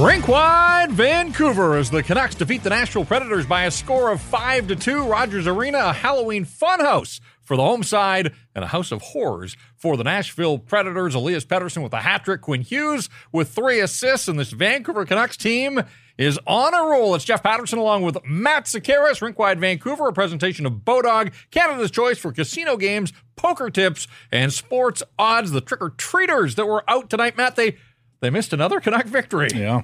Rinkwide Vancouver as the Canucks defeat the Nashville Predators by a score of 5 to 2. Rogers Arena, a Halloween funhouse for the home side and a house of horrors for the Nashville Predators. Elias Pettersson with a hat trick, Quinn Hughes with three assists, and this Vancouver Canucks team is on a roll. It's Jeff Paterson along with Matt Sekeres, Rinkwide Vancouver, a presentation of Bodog, Canada's choice for casino games, poker tips, and sports odds. The trick or treaters that were out tonight, Matt, they they missed another Canuck victory. Yeah.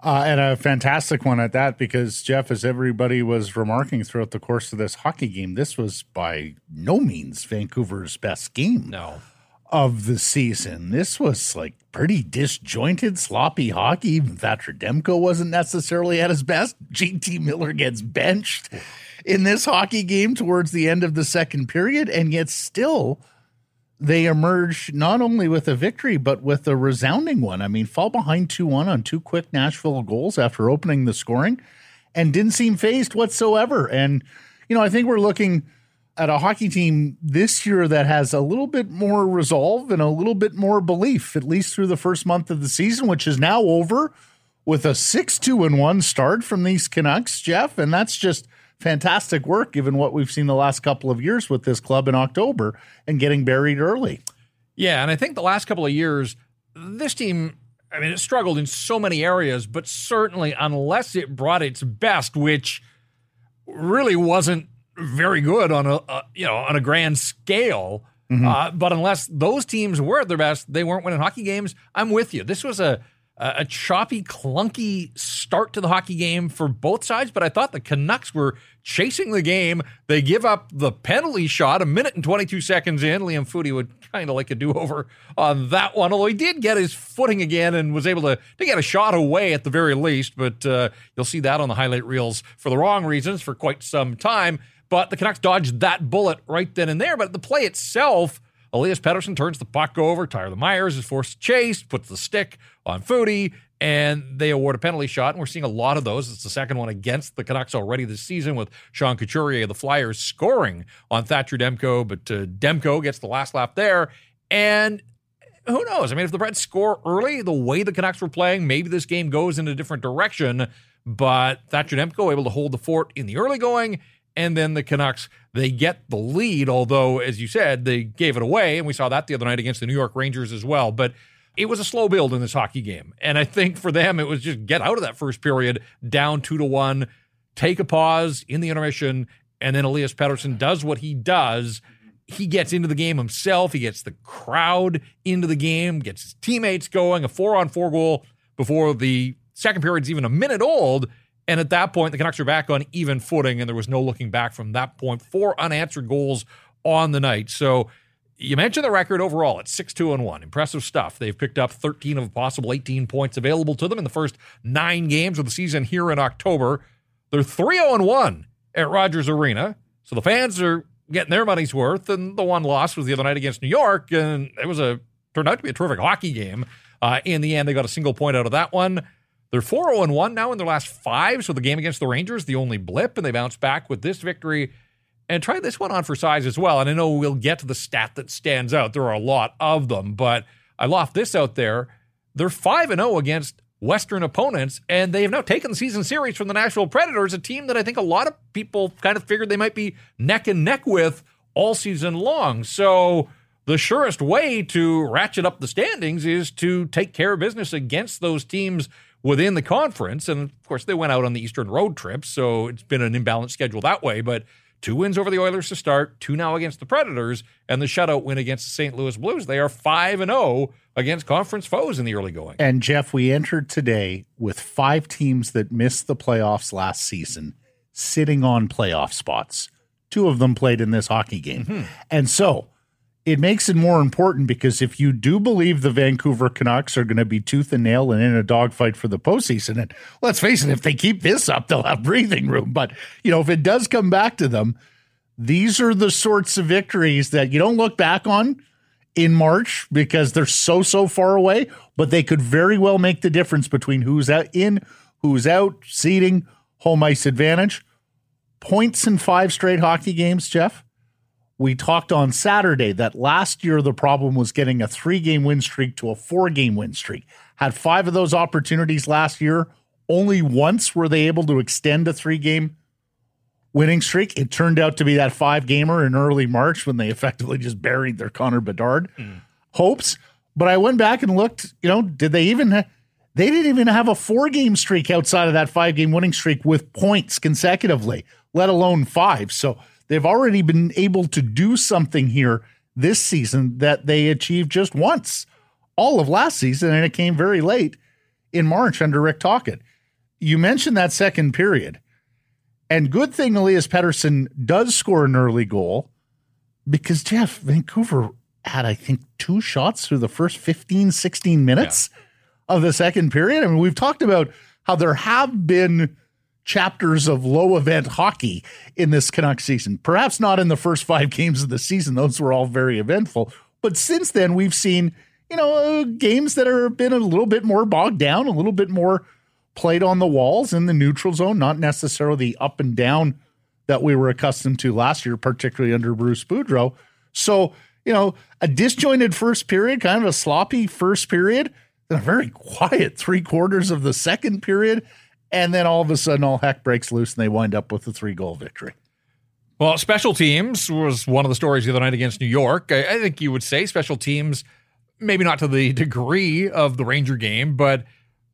Uh, and a fantastic one at that because Jeff, as everybody was remarking throughout the course of this hockey game, this was by no means Vancouver's best game. No. Of the season, this was like pretty disjointed, sloppy hockey. Even Thatcher Demko wasn't necessarily at his best. JT Miller gets benched in this hockey game towards the end of the second period, and yet still they emerge not only with a victory, but with a resounding one. I mean, fall behind 2 1 on two quick Nashville goals after opening the scoring and didn't seem phased whatsoever. And, you know, I think we're looking at a hockey team this year that has a little bit more resolve and a little bit more belief, at least through the first month of the season, which is now over with a 6 2 and 1 start from these Canucks, Jeff. And that's just fantastic work given what we've seen the last couple of years with this club in October and getting buried early. Yeah, and I think the last couple of years, this team, I mean, it struggled in so many areas, but certainly unless it brought its best, which really wasn't very good on a, a you know on a grand scale. Mm-hmm. Uh, but unless those teams were at their best, they weren't winning hockey games. I'm with you. This was a a choppy, clunky start to the hockey game for both sides, but I thought the Canucks were chasing the game. They give up the penalty shot a minute and 22 seconds in. Liam Foudy would kind of like a do over on that one, although he did get his footing again and was able to, to get a shot away at the very least. But uh, you'll see that on the highlight reels for the wrong reasons for quite some time. But the Canucks dodged that bullet right then and there. But the play itself, Elias Pettersson turns the puck over. Tyler Myers is forced to chase, puts the stick on Foudy, and they award a penalty shot. And we're seeing a lot of those. It's the second one against the Canucks already this season with Sean Couturier, of the Flyers, scoring on Thatcher Demko. But uh, Demko gets the last lap there. And who knows? I mean, if the Preds score early, the way the Canucks were playing, maybe this game goes in a different direction. But Thatcher Demko able to hold the fort in the early going and then the Canucks, they get the lead, although, as you said, they gave it away. And we saw that the other night against the New York Rangers as well. But it was a slow build in this hockey game. And I think for them, it was just get out of that first period down two to one, take a pause in the intermission, and then Elias Pettersson does what he does. He gets into the game himself. He gets the crowd into the game, gets his teammates going, a four on four goal before the second period's even a minute old. And at that point, the Canucks are back on even footing, and there was no looking back from that point. Four unanswered goals on the night. So you mentioned the record overall. It's 6 2 and 1. Impressive stuff. They've picked up 13 of possible 18 points available to them in the first nine games of the season here in October. They're 3 0 1 at Rogers Arena. So the fans are getting their money's worth. And the one loss was the other night against New York. And it was a turned out to be a terrific hockey game. Uh, in the end, they got a single point out of that one. They're 4 0 1 now in their last five. So the game against the Rangers, the only blip, and they bounce back with this victory. And try this one on for size as well. And I know we'll get to the stat that stands out. There are a lot of them, but I loft this out there. They're 5 and 0 against Western opponents, and they have now taken the season series from the Nashville Predators, a team that I think a lot of people kind of figured they might be neck and neck with all season long. So the surest way to ratchet up the standings is to take care of business against those teams within the conference. And of course, they went out on the Eastern road trip, so it's been an imbalanced schedule that way. But two wins over the Oilers to start, two now against the Predators, and the shutout win against the St. Louis Blues. They are 5 and 0 against conference foes in the early going. And Jeff, we entered today with five teams that missed the playoffs last season sitting on playoff spots. Two of them played in this hockey game. Mm-hmm. And so, it makes it more important because if you do believe the Vancouver Canucks are going to be tooth and nail and in a dogfight for the postseason, and let's face it, if they keep this up, they'll have breathing room. But, you know, if it does come back to them, these are the sorts of victories that you don't look back on in March because they're so, so far away, but they could very well make the difference between who's out in, who's out, seeding, home ice advantage. Points in five straight hockey games, Jeff We talked on Saturday that last year the problem was getting a three game win streak to a four game win streak. Had five of those opportunities last year. Only once were they able to extend a three game winning streak. It turned out to be that five gamer in early March when they effectively just buried their Connor Bedard mm. hopes. But I went back and looked, you know, did they even ha- they didn't even have a four game streak outside of that five game winning streak with points consecutively, let alone five. So they've already been able to do something here this season that they achieved just once all of last season, and it came very late in March under Rick Tocchet. You mentioned that second period. And good thing Elias Pettersson does score an early goal because Jeff, Vancouver had, I think, two shots through the first 15, 16 minutes yeah. of the second period. I mean, we've talked about how there have been chapters of low event hockey in this Canucks season. Perhaps not in the first five games of the season, those were all very eventful. But since then, we've seen, you know, uh, games that have been a little bit more bogged down, a little bit more played on the walls in the neutral zone, not necessarily the up and down that we were accustomed to last year, particularly under Bruce Boudreau. So, you know, a disjointed first period, kind of a sloppy first period, then a very quiet three quarters of the second period. And then all of a sudden, all heck breaks loose and they wind up with a three goal victory. Well, special teams was one of the stories the other night against New York. I, I think you would say special teams, maybe not to the degree of the Ranger game, but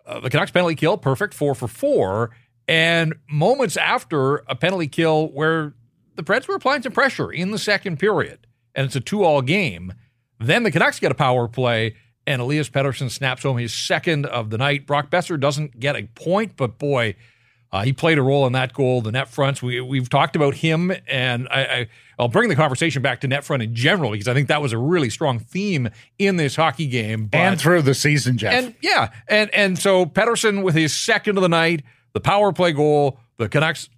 uh, the Canucks penalty kill, perfect, four for four. And moments after a penalty kill where the Preds were applying some pressure in the second period, and it's a two all game, then the Canucks get a power play, and Elias Pettersson snaps home his second of the night. Brock Boeser doesn't get a point, but boy, uh, he played a role in that goal. The net fronts, we, we've talked about him, and I, I, will bring the conversation back to net front in general because I think that was a really strong theme in this hockey game. But, and through the season, Jeff. And yeah, and, and so Pettersson with his second of the night, the power play goal, the Canucks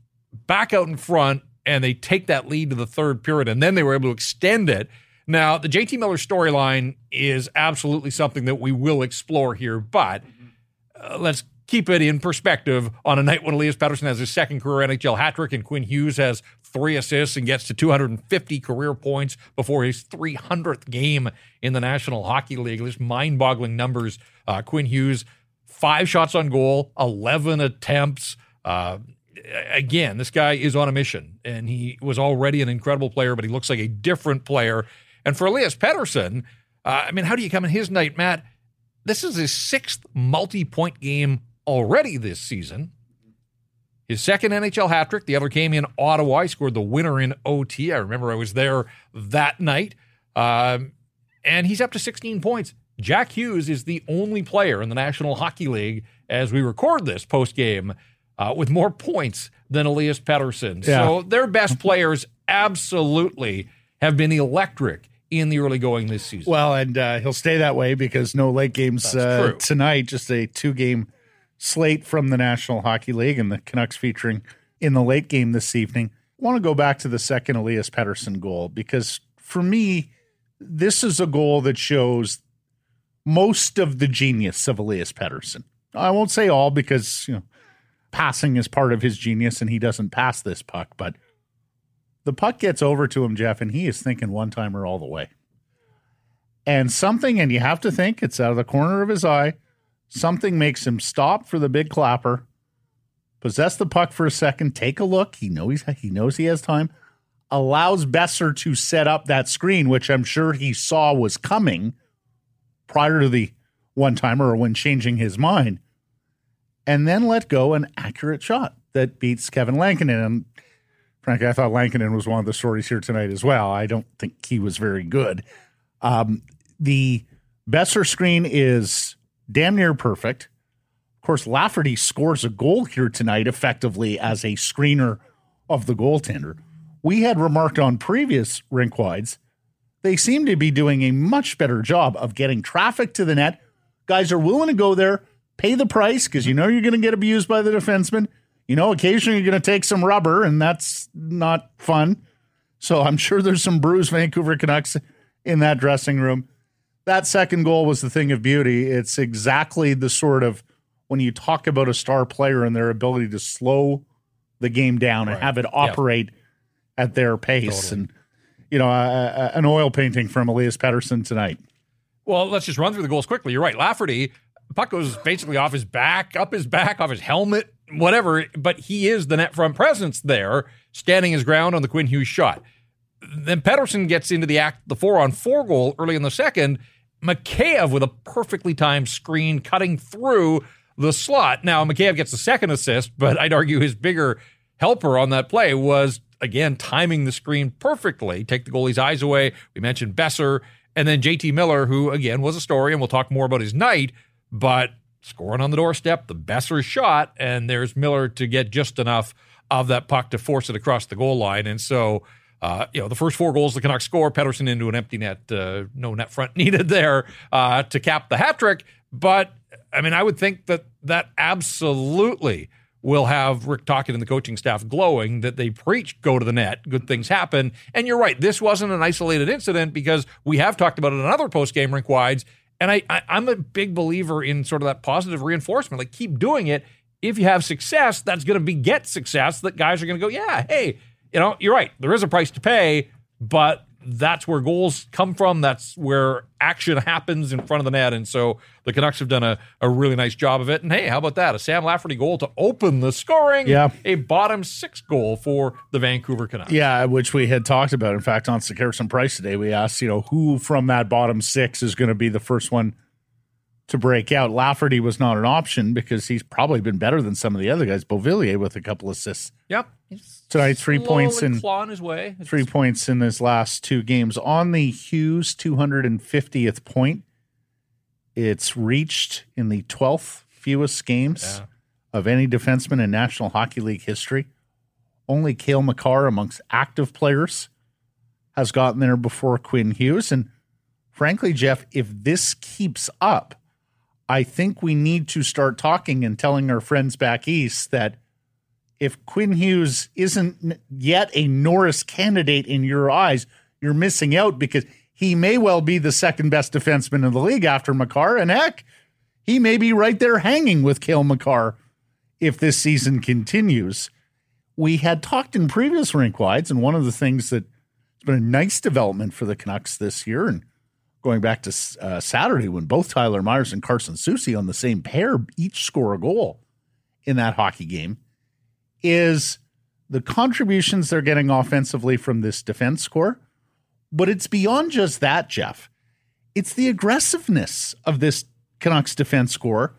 back out in front, and they take that lead to the third period, and then they were able to extend it. Now, the JT Miller storyline is absolutely something that we will explore here, but uh, let's keep it in perspective on a night when Elias Pettersson has his second career NHL hat trick and Quinn Hughes has three assists and gets to 250 career points before his 300th game in the National Hockey League. Just mind boggling numbers. Uh, Quinn Hughes, five shots on goal, 11 attempts. Uh, again, this guy is on a mission and he was already an incredible player, but he looks like a different player. And for Elias Pettersson, uh, I mean, how do you come in his night, Matt? This is his sixth multi point game already this season. His second NHL hat trick. The other came in Ottawa. He scored the winner in OT. I remember I was there that night. Um, and he's up to 16 points. Jack Hughes is the only player in the National Hockey League as we record this post game uh, with more points than Elias Pettersson. Yeah. So their best players absolutely have been electric in the early going this season. Well, and uh, he'll stay that way because no late games uh, tonight, just a two game slate from the National Hockey League and the Canucks featuring in the late game this evening. I want to go back to the second Elias Pettersson goal because for me, this is a goal that shows most of the genius of Elias Pettersson. I won't say all because, you know, passing is part of his genius and he doesn't pass this puck, but the puck gets over to him, Jeff, and he is thinking one timer all the way. And something, and you have to think it's out of the corner of his eye Something makes him stop for the big clapper, possess the puck for a second, take a look. He knows he knows he has time. Allows Boeser to set up that screen, which I'm sure he saw was coming prior to the one timer or when changing his mind, and then let go an accurate shot that beats Kevin Lankinen. Frankly, I thought Lankinen was one of the stories here tonight as well. I don't think he was very good. Um, the Boeser screen is damn near perfect. Of course, Lafferty scores a goal here tonight effectively as a screener of the goaltender. We had remarked on previous rink wides, they seem to be doing a much better job of getting traffic to the net. Guys are willing to go there, pay the price because you know you're going to get abused by the defenseman. You know, occasionally you're going to take some rubber, and that's not fun. So I'm sure there's some bruised Vancouver Canucks in that dressing room that second goal was the thing of beauty. It's exactly the sort of when you talk about a star player and their ability to slow the game down right. and have it operate yep. at their pace. Totally. And you know, a, a, an oil painting from Elias Pettersson tonight. Well, let's just run through the goals quickly. You're right. Lafferty, puck goes basically off his back, up his back, off his helmet, whatever, but he is the net front presence there, standing his ground on the Quinn Hughes shot. Then Pettersson gets into the act, the four on four goal early in the second. Mikheyev with a perfectly timed screen cutting through the slot. Now, Mikheyev gets the second assist, but I'd argue his bigger helper on that play was, again, timing the screen perfectly, take the goalie's eyes away. We mentioned Boeser. And then JT Miller, who, again, was a story, and we'll talk more about his night, but scoring on the doorstep, the Boeser shot, and there's Miller to get just enough of that puck to force it across the goal line. And so, uh, you know, the first four goals the Canucks score, Pettersson into an empty net, uh, no net front needed there uh, to cap the hat trick. But I mean, I would think that that absolutely will have Rick Tocchet and the coaching staff glowing that they preach go to the net, good things happen. And you're right, this wasn't an isolated incident because we have talked about it in other post game rink wides. And I, I, I'm a big believer in sort of that positive reinforcement. Like, keep doing it. If you have success, that's going to beget success that guys are going to go, yeah, hey, you know, you're right. There is a price to pay, but that's where goals come from. That's where action happens in front of the net. And so the Canucks have done a, a really nice job of it. And hey, how about that? A Sam Lafferty goal to open the scoring. Yeah. A bottom six goal for the Vancouver Canucks. Yeah, which we had talked about. In fact, on Sekeres Price today, we asked, you know, who from that bottom six is going to be the first one to break out. Lafferty was not an option because he's probably been better than some of the other guys. Beauvillier with a couple assists. Yep. Tonight, three points in clawing his way. three points in his last two games. On the Hughes 250th point, it's reached in the 12th fewest games Yeah. of any defenseman in National Hockey League history. Only Cale Makar amongst active players has gotten there before Quinn Hughes. And frankly, Jeff, if this keeps up, I think we need to start talking and telling our friends back east that if Quinn Hughes isn't yet a Norris candidate in your eyes, you're missing out because he may well be the second best defenseman in the league after Makar. And heck, he may be right there hanging with Cale Makar if this season continues. We had talked in previous rink wides, and one of the things that has been a nice development for the Canucks this year, and going back to uh, Saturday when both Tyler Myers and Carson Soucy on the same pair each score a goal in that hockey game, is the contributions they're getting offensively from this defense score. But it's beyond just that, Jeff. It's the aggressiveness of this Canucks defense score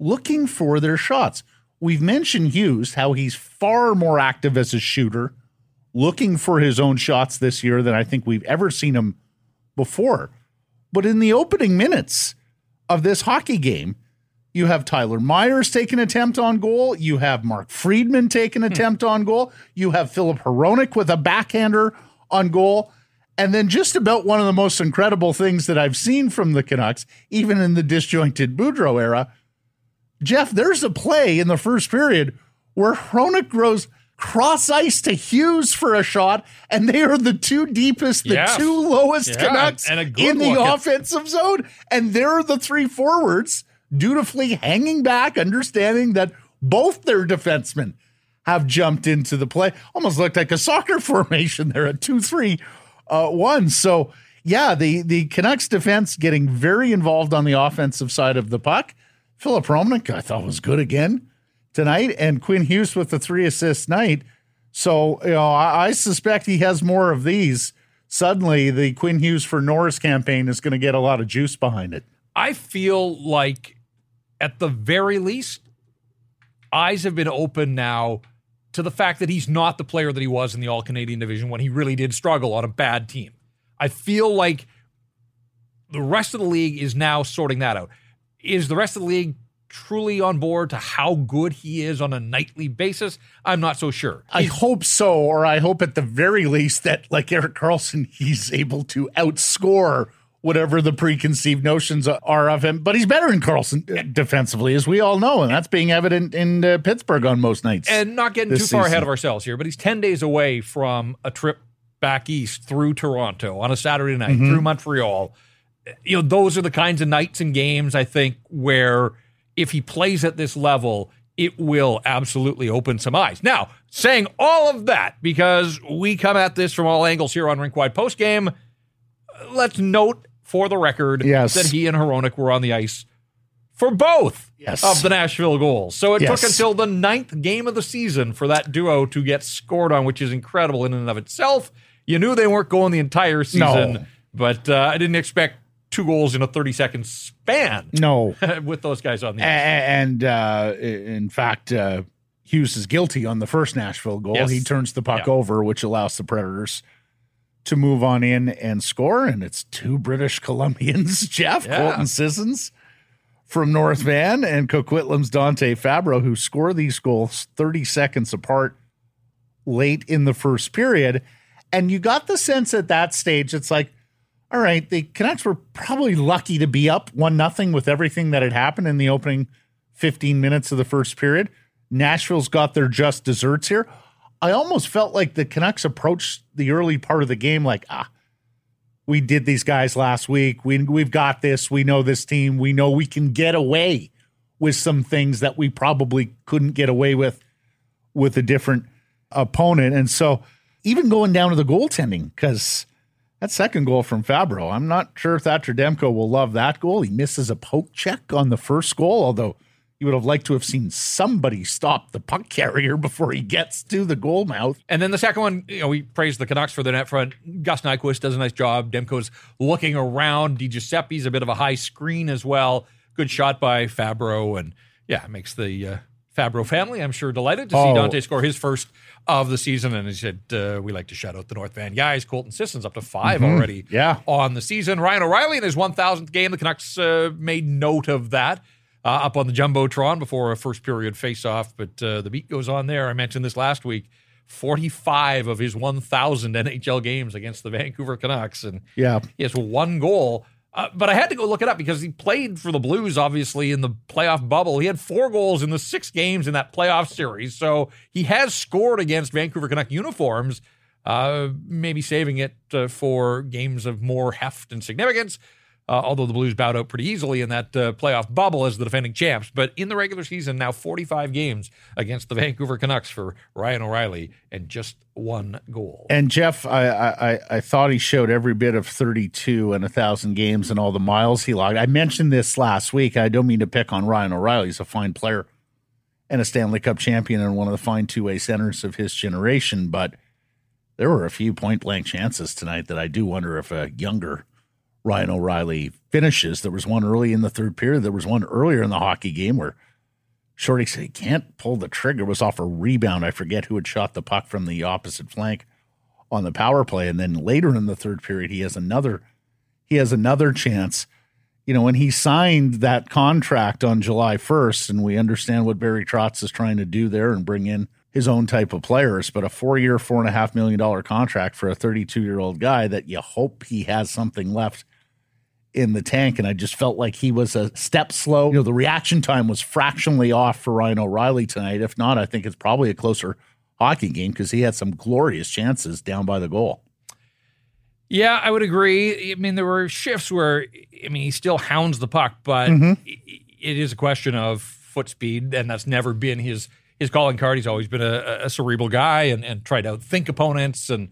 looking for their shots. We've mentioned Hughes, how he's far more active as a shooter, looking for his own shots this year than I think we've ever seen him before. But in the opening minutes of this hockey game, you have Tyler Myers take an attempt on goal. You have Mark Friedman take an hmm. attempt on goal. You have Filip Hronek with a backhander on goal. And then just about one of the most incredible things that I've seen from the Canucks, even in the disjointed Boudreau era, Jeff, there's a play in the first period where Hronek goes cross ice to Hughes for a shot, and they are the two deepest, the Yes. two lowest Yeah, Canucks in the at- offensive zone. And they're the three forwards dutifully hanging back, understanding that both their defensemen have jumped into the play. Almost looked like a soccer formation there at 2 3 uh, 1. So, yeah, the, the Canucks defense getting very involved on the offensive side of the puck. Filip Hronek, I thought, was good again tonight, and Quinn Hughes with the three assist night. So, you know, I, I suspect he has more of these. Suddenly, the Quinn Hughes for Norris campaign is going to get a lot of juice behind it. I feel like, at the very least, eyes have been open now to the fact that he's not the player that he was in the All Canadian division when he really did struggle on a bad team. I feel like the rest of the league is now sorting that out. Is the rest of the league truly on board to how good he is on a nightly basis? I'm not so sure. I hope so, or I hope at the very least that, like Erik Karlsson, he's able to outscore whatever the preconceived notions are of him. But he's better than Carlson uh, defensively, as we all know, and that's being evident in uh, Pittsburgh on most nights. and not getting too far season. ahead of ourselves here, but he's 10 days away from a trip back east through Toronto on a Saturday night Mm-hmm. through Montreal. You know, those are the kinds of nights and games I think where if he plays at this level, it will absolutely open some eyes. Now, saying all of that, because we come at this from all angles here on Rinkwide Postgame, let's note for the record Yes. that he and Hronek were on the ice for both Yes. of the Nashville goals. So it Yes. took until the ninth game of the season for that duo to get scored on, which is incredible in and of itself. You knew they weren't going the entire season, No. but uh, I didn't expect two goals in a 30 second span No. with those guys on the ice. and uh, in fact, uh, Hughes is guilty on the first Nashville goal. Yes. He turns the puck Yeah. over, which allows the Predators to move on in and score. And it's two British Columbians, Jeff Yeah. Colton Sissons from North Van and Coquitlam's Dante Fabbro, who score these goals 30 seconds apart late in the first period. And you got the sense at that stage, it's like, all right, the Canucks were probably lucky to be up one nothing with everything that had happened in the opening 15 minutes of the first period. Nashville's got their just desserts here. I almost felt like the Canucks approached the early part of the game like, ah, we did these guys last week. We we've got this. We know this team. We know we can get away with some things that we probably couldn't get away with with a different opponent. And so even going down to the goaltending, because that second goal from Fabbro, I'm not sure if Thatcher Demko will love that goal. He misses a poke check on the first goal, although he would have liked to have seen somebody stop the puck carrier before he gets to the goal mouth. And then the second one, you know, we praised the Canucks for the net front. Gus Nyquist does a nice job. Demko's looking around. Di Giuseppe's a bit of a high screen as well. Good shot by Fabbro. And yeah, makes the uh, Fabbro family, I'm sure, delighted to see Oh. Dante score his first of the season. And he said, uh, we like to shout out the North Van guys. Colton Sissons up to 5 already Mm-hmm. Yeah. on the season. Ryan O'Reilly in his 1,000th game. The Canucks uh, made note of that. Uh, up on the jumbotron before a first period face-off, but uh, the beat goes on there. I mentioned this last week. 45 of his 1,000 NHL games against the Vancouver Canucks, and Yeah. he has one goal. Uh, but I had to go look it up because he played for the Blues, obviously, in the playoff bubble. He had four goals in the six games in that playoff series. So he has scored against Vancouver Canuck uniforms, uh, maybe saving it uh, for games of more heft and significance. Uh, although the Blues bowed out pretty easily in that uh, playoff bubble as the defending champs. But in the regular season, now 45 games against the Vancouver Canucks for Ryan O'Reilly and just one goal. And Jeff, I, I I thought he showed every bit of 32 and a thousand games and all the miles he logged. I mentioned this last week. I don't mean to pick on Ryan O'Reilly. He's a fine player and a Stanley Cup champion and one of the fine two way centers of his generation. But there were a few point blank chances tonight that I do wonder if a younger Ryan O'Reilly finishes. There was one early in the third period. There was one earlier in the hockey game where Shorty said he can't pull the trigger. It was off a rebound. I forget who had shot the puck from the opposite flank on the power play. And then later in the third period, he has another he has another chance. You know, when he signed that contract on July 1st, and we understand what Barry Trotz is trying to do there and bring in his own type of players, but a four year, four and a half million dollar contract for a 32 year old guy that you hope he has something left in the tank. And I just felt like he was a step slow. You know, the reaction time was fractionally off for Ryan O'Reilly tonight. If not, I think it's probably a closer hockey game because he had some glorious chances down by the goal. Yeah, I would agree. I mean, there were shifts where, I mean, he still hounds the puck, but Mm-hmm. it is a question of foot speed, and that's never been his his calling card. He's always been a, a cerebral guy and, and tried to think opponents. And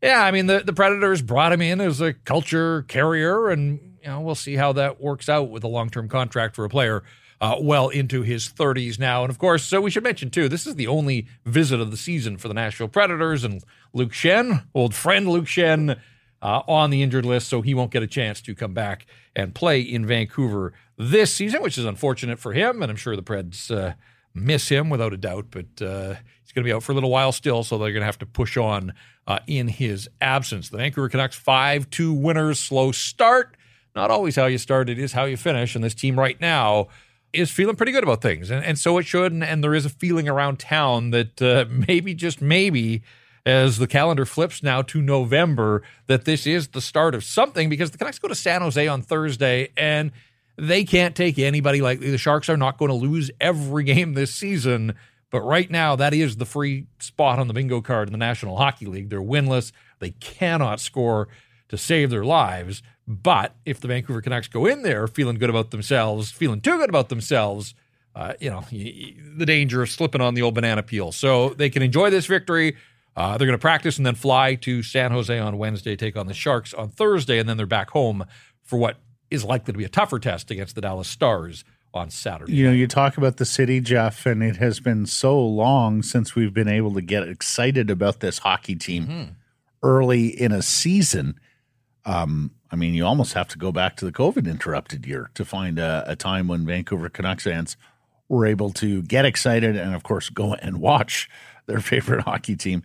yeah, I mean, the, the Predators brought him in as a culture carrier, and you know, we'll see how that works out with a long term contract for a player. Uh, well into his 30s now. And of course, so we should mention too, this is the only visit of the season for the Nashville Predators. And Luke Schenn, old friend Luke Schenn, uh, on the injured list, so he won't get a chance to come back and play in Vancouver this season, which is unfortunate for him. And I'm sure the Preds uh, miss him without a doubt, but uh, he's going to be out for a little while still, so they're going to have to push on uh, in his absence. The Vancouver Canucks 5 2 winners, slow start. Not always how you start, it is how you finish. And this team right now is feeling pretty good about things. And, and so it should. And, and there is a feeling around town that uh, maybe, just maybe, as the calendar flips now to November, that this is the start of something because the Canucks go to San Jose on Thursday and they can't take anybody lightly. The Sharks are not going to lose every game this season. But right now, that is the free spot on the bingo card in the National Hockey League. They're winless. They cannot score to save their lives. But if the Vancouver Canucks go in there feeling good about themselves, feeling too good about themselves, uh, you know, the danger of slipping on the old banana peel. So they can enjoy this victory. Uh, they're going to practice and then fly to San Jose on Wednesday, take on the Sharks on Thursday, and then they're back home for what is likely to be a tougher test against the Dallas Stars on Saturday. You know, you talk about the city, Jeff, and it has been so long since we've been able to get excited about this hockey team mm-hmm. early in a season. Um, I mean, you almost have to go back to the COVID interrupted year to find a, a time when Vancouver Canucks fans – were able to get excited and, of course, go and watch their favorite hockey team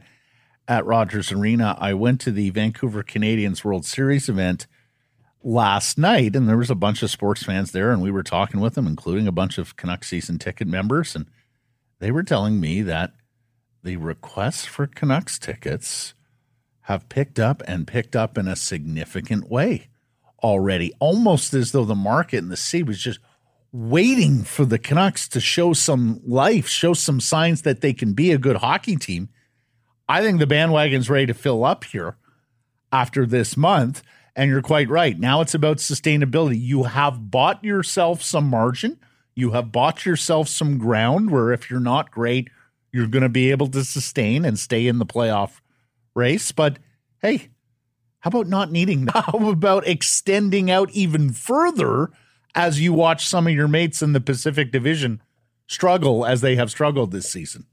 at Rogers Arena. I went to the Vancouver Canadians World Series event last night, and there was a bunch of sports fans there, and we were talking with them, including a bunch of Canucks season ticket members, and they were telling me that the requests for Canucks tickets have picked up and picked up in a significant way already, almost as though the market and the sea was just waiting for the Canucks to show some life, show some signs that they can be a good hockey team. I think the bandwagon's ready to fill up here after this month. And you're quite right. Now it's about sustainability. You have bought yourself some margin. You have bought yourself some ground where if you're not great, you're going to be able to sustain and stay in the playoff race. But hey, how about not needing? that? How about extending out even further as you watch some of your mates in the Pacific Division struggle as they have struggled this season.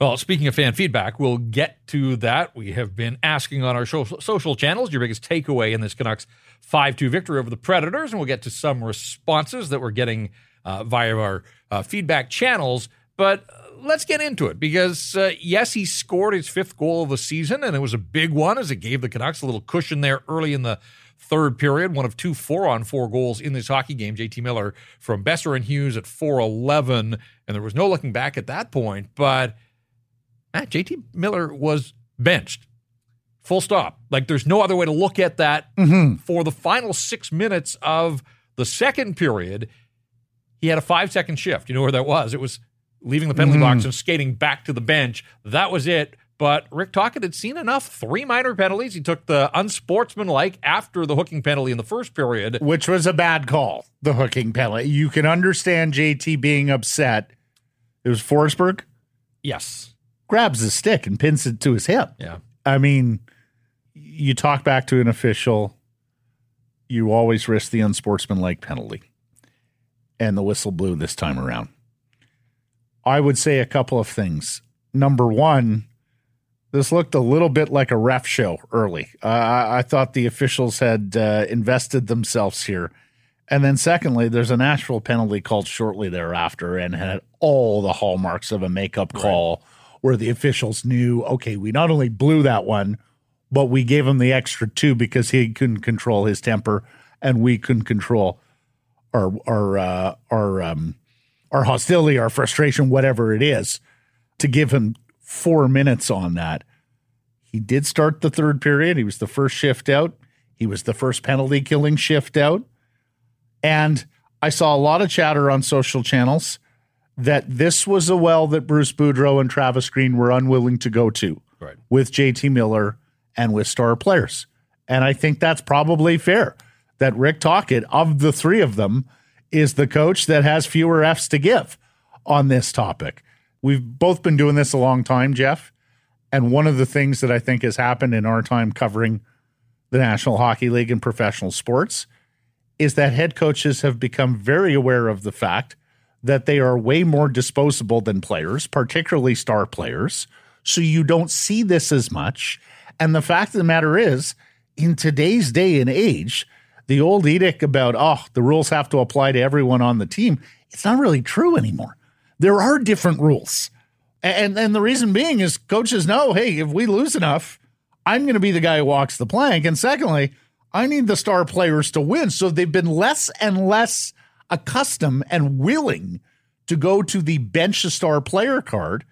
Well, speaking of fan feedback, we'll get to that. We have been asking on our social channels your biggest takeaway in this Canucks 5 2 victory over the Predators, and we'll get to some responses that we're getting uh, via our uh, feedback channels. But let's get into it because, uh, yes, he scored his fifth goal of the season, and it was a big one as it gave the Canucks a little cushion there early in the third period, one of two four on four goals in this hockey game. JT Miller from Boeser and Hughes at 411. And there was no looking back at that point. But ah, JT Miller was benched. Full stop. Like there's no other way to look at that. Mm-hmm. For the final six minutes of the second period, he had a five second shift. You know where that was? It was leaving the penalty mm-hmm. box and skating back to the bench. That was it. But Rick Tocchet had seen enough. Three minor penalties. He took the unsportsmanlike after the hooking penalty in the first period, which was a bad call. The hooking penalty. You can understand JT being upset. It was Forsberg. Yes. Grabs the stick and pins it to his hip. Yeah. I mean, you talk back to an official, you always risk the unsportsmanlike penalty. And the whistle blew this time around. I would say a couple of things. Number one, this looked a little bit like a ref show early. Uh, I thought the officials had uh, invested themselves here. And then, secondly, there's a natural penalty called shortly thereafter and had all the hallmarks of a makeup call right. where the officials knew, okay, we not only blew that one, but we gave him the extra two because he couldn't control his temper and we couldn't control our our uh, our um, our hostility, our frustration, whatever it is, to give him four minutes on that. He did start the third period. He was the first shift out. He was the first penalty killing shift out. And I saw a lot of chatter on social channels that this was a well that Bruce Boudreau and Travis Green were unwilling to go to right. with JT Miller and with star players. And I think that's probably fair that Rick Tocchet, of the three of them, is the coach that has fewer F's to give on this topic. We've both been doing this a long time, Jeff. And one of the things that I think has happened in our time covering the National Hockey League and professional sports is that head coaches have become very aware of the fact that they are way more disposable than players, particularly star players. So you don't see this as much. And the fact of the matter is, in today's day and age, the old edict about, oh, the rules have to apply to everyone on the team, it's not really true anymore there are different rules. And and the reason being is coaches know, hey, if we lose enough, I'm going to be the guy who walks the plank. And secondly, I need the star players to win. So they've been less and less accustomed and willing to go to the bench a star player card.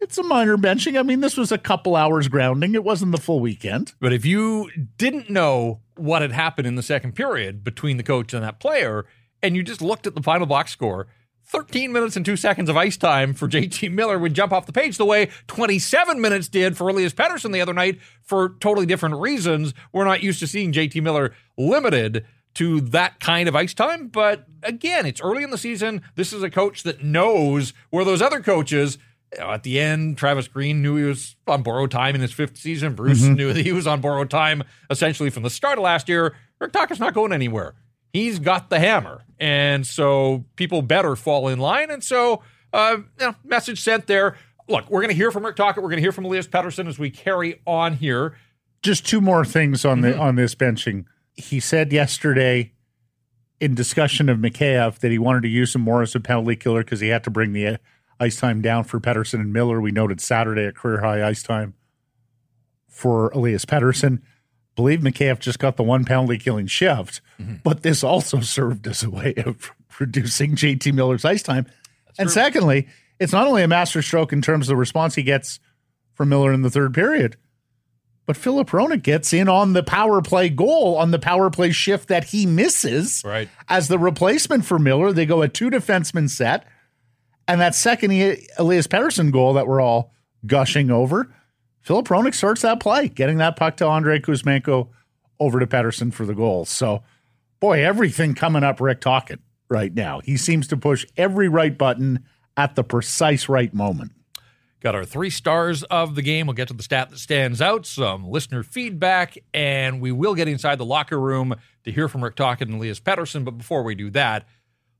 It's a minor benching. I mean, this was a couple hours grounding. It wasn't the full weekend. But if you didn't know what had happened in the second period between the coach and that player, and you just looked at the final box score, 13 minutes and two seconds of ice time for JT Miller would jump off the page the way 27 minutes did for Elias Pettersson the other night for totally different reasons. We're not used to seeing JT Miller limited, to that kind of ice time. But again, it's early in the season. This is a coach that knows where those other coaches. Know, at the end, Travis Green knew he was on borrowed time in his fifth season. Bruce mm-hmm. knew that he was on borrowed time essentially from the start of last year. Rick Tocchet's not going anywhere. He's got the hammer, and so people better fall in line. And so, uh, you know, message sent there. Look, we're going to hear from Rick Tocchet. We're going to hear from Elias Pettersson as we carry on here. Just two more things on the mm-hmm. on this benching he said yesterday in discussion of Mikheyev that he wanted to use him more as a penalty killer because he had to bring the ice time down for Pettersson and Miller. We noted Saturday at career high ice time for Elias Pettersson. Believe Mikheyev just got the one penalty killing shift, mm-hmm. but this also served as a way of reducing JT Miller's ice time. That's and true. secondly, it's not only a master stroke in terms of the response he gets from Miller in the third period, but Filip Hronek gets in on the power play goal on the power play shift that he misses. Right. As the replacement for Miller, they go a two defenseman set. And that second Elias Pettersson goal that we're all gushing over, Filip Hronek starts that play, getting that puck to Andrei Kuzmenko over to Pettersson for the goal. So, boy, everything coming up Rick Tocchet right now. He seems to push every right button at the precise right moment. Got our three stars of the game. We'll get to the stat that stands out, some listener feedback, and we will get inside the locker room to hear from Rick Tocchet and Elias Pettersson. But before we do that,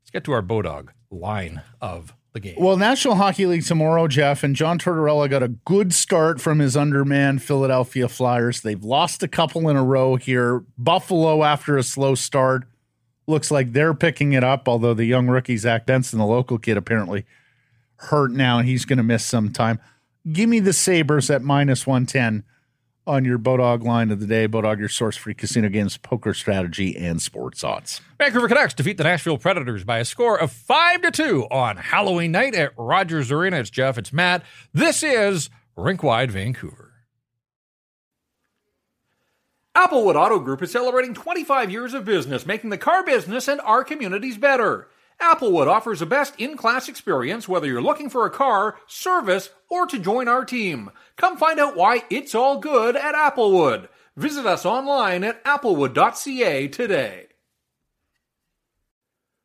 let's get to our Bodog line of the game. Well, National Hockey League tomorrow, Jeff, and John Tortorella got a good start from his underman Philadelphia Flyers. They've lost a couple in a row here. Buffalo, after a slow start, looks like they're picking it up, although the young rookie, Zach Benson, the local kid, apparently – hurt now and he's going to miss some time. Give me the Sabres at minus 110 on your Bodog line of the day. Bodog, your source for casino games, poker strategy, and sports odds. Vancouver Canucks defeat the Nashville Predators by a score of 5 to 2 on Halloween night at Rogers Arena. It's Jeff, it's Matt. This is Rinkwide Vancouver. Applewood Auto Group is celebrating 25 years of business, making the car business and our communities better. Applewood offers the best in class experience whether you're looking for a car, service, or to join our team. Come find out why it's all good at Applewood. Visit us online at applewood.ca today.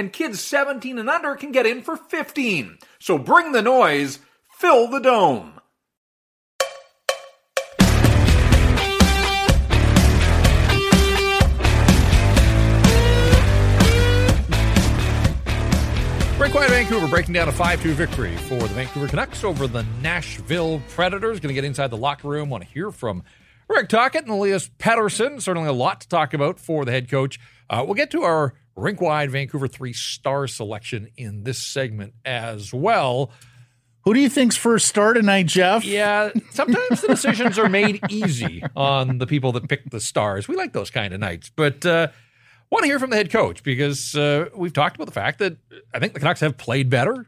and kids 17 and under can get in for 15. So bring the noise, fill the dome. Rinkwide Vancouver breaking down a 5 2 victory for the Vancouver Canucks over the Nashville Predators. Going to get inside the locker room. Want to hear from Rick Tocchet and Elias Pettersson. Certainly a lot to talk about for the head coach. Uh, we'll get to our rink wide Vancouver three star selection in this segment as well. Who do you think's first star tonight, Jeff? Yeah, sometimes the decisions are made easy on the people that pick the stars. We like those kind of nights, but uh, want to hear from the head coach because uh, we've talked about the fact that I think the Canucks have played better,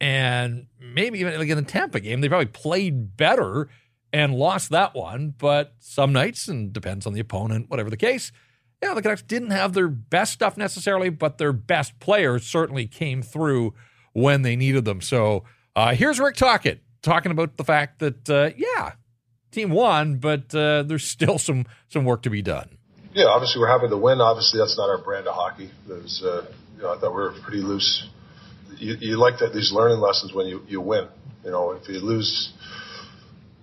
and maybe even like in the Tampa game, they probably played better and lost that one. But some nights, and depends on the opponent, whatever the case yeah, the Canucks didn't have their best stuff necessarily, but their best players certainly came through when they needed them. So uh, here's Rick Tocchet talking about the fact that uh, yeah, team won, but uh, there's still some some work to be done. Yeah, obviously we're happy to win. Obviously that's not our brand of hockey. Uh, you know, I thought we were pretty loose. You, you like that these learning lessons when you you win. You know, if you lose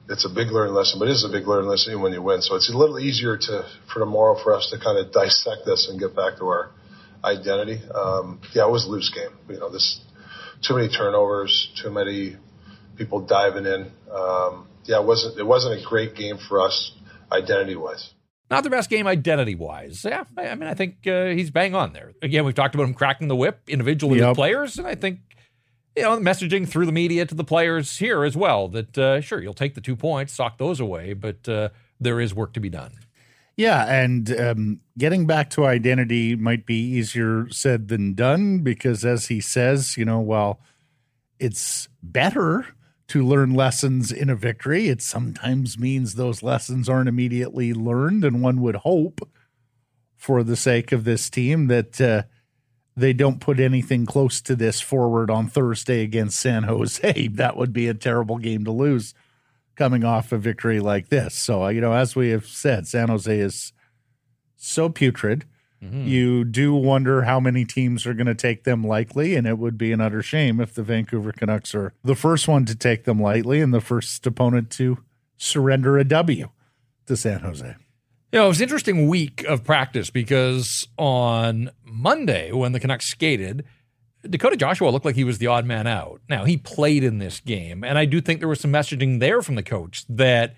it's a big learning lesson, but it is a big learning lesson when you win. So it's a little easier to for tomorrow for us to kind of dissect this and get back to our identity. Um, yeah, it was a loose game. You know, this too many turnovers, too many people diving in. Um, yeah, it wasn't it wasn't a great game for us identity wise. Not the best game identity wise. Yeah, I mean, I think uh, he's bang on there. Again, we've talked about him cracking the whip individually yep. with players, and I think you know, messaging through the media to the players here as well that uh, sure you'll take the two points, sock those away, but uh, there is work to be done. Yeah, and um, getting back to identity might be easier said than done because, as he says, you know, while it's better to learn lessons in a victory, it sometimes means those lessons aren't immediately learned. And one would hope, for the sake of this team, that uh, they don't put anything close to this forward on Thursday against San Jose. That would be a terrible game to lose coming off a victory like this. So, uh, you know, as we have said, San Jose is so putrid. Mm-hmm. You do wonder how many teams are going to take them lightly, and it would be an utter shame if the Vancouver Canucks are the first one to take them lightly and the first opponent to surrender a W to San Jose. You know, it was an interesting week of practice because on Monday, when the Canucks skated, Dakota Joshua looked like he was the odd man out. Now, he played in this game, and I do think there was some messaging there from the coach that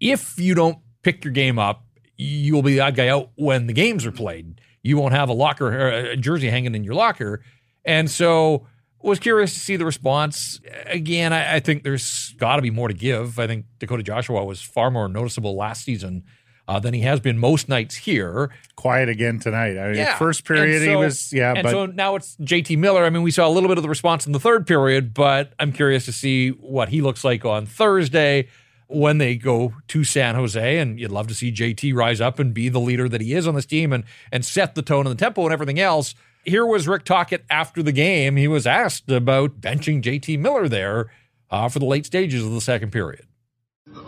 if you don't pick your game up, you will be the odd guy out when the games are played. You won't have a locker, uh, a jersey hanging in your locker. And so was curious to see the response. Again, I, I think there's got to be more to give. I think Dakota Joshua was far more noticeable last season uh, than he has been most nights here. Quiet again tonight. I mean, yeah. first period so, he was yeah, and but so now it's JT Miller. I mean, we saw a little bit of the response in the third period, but I'm curious to see what he looks like on Thursday when they go to San Jose. And you'd love to see JT rise up and be the leader that he is on this team and and set the tone and the tempo and everything else. Here was Rick Tocchet after the game. He was asked about benching JT Miller there uh, for the late stages of the second period.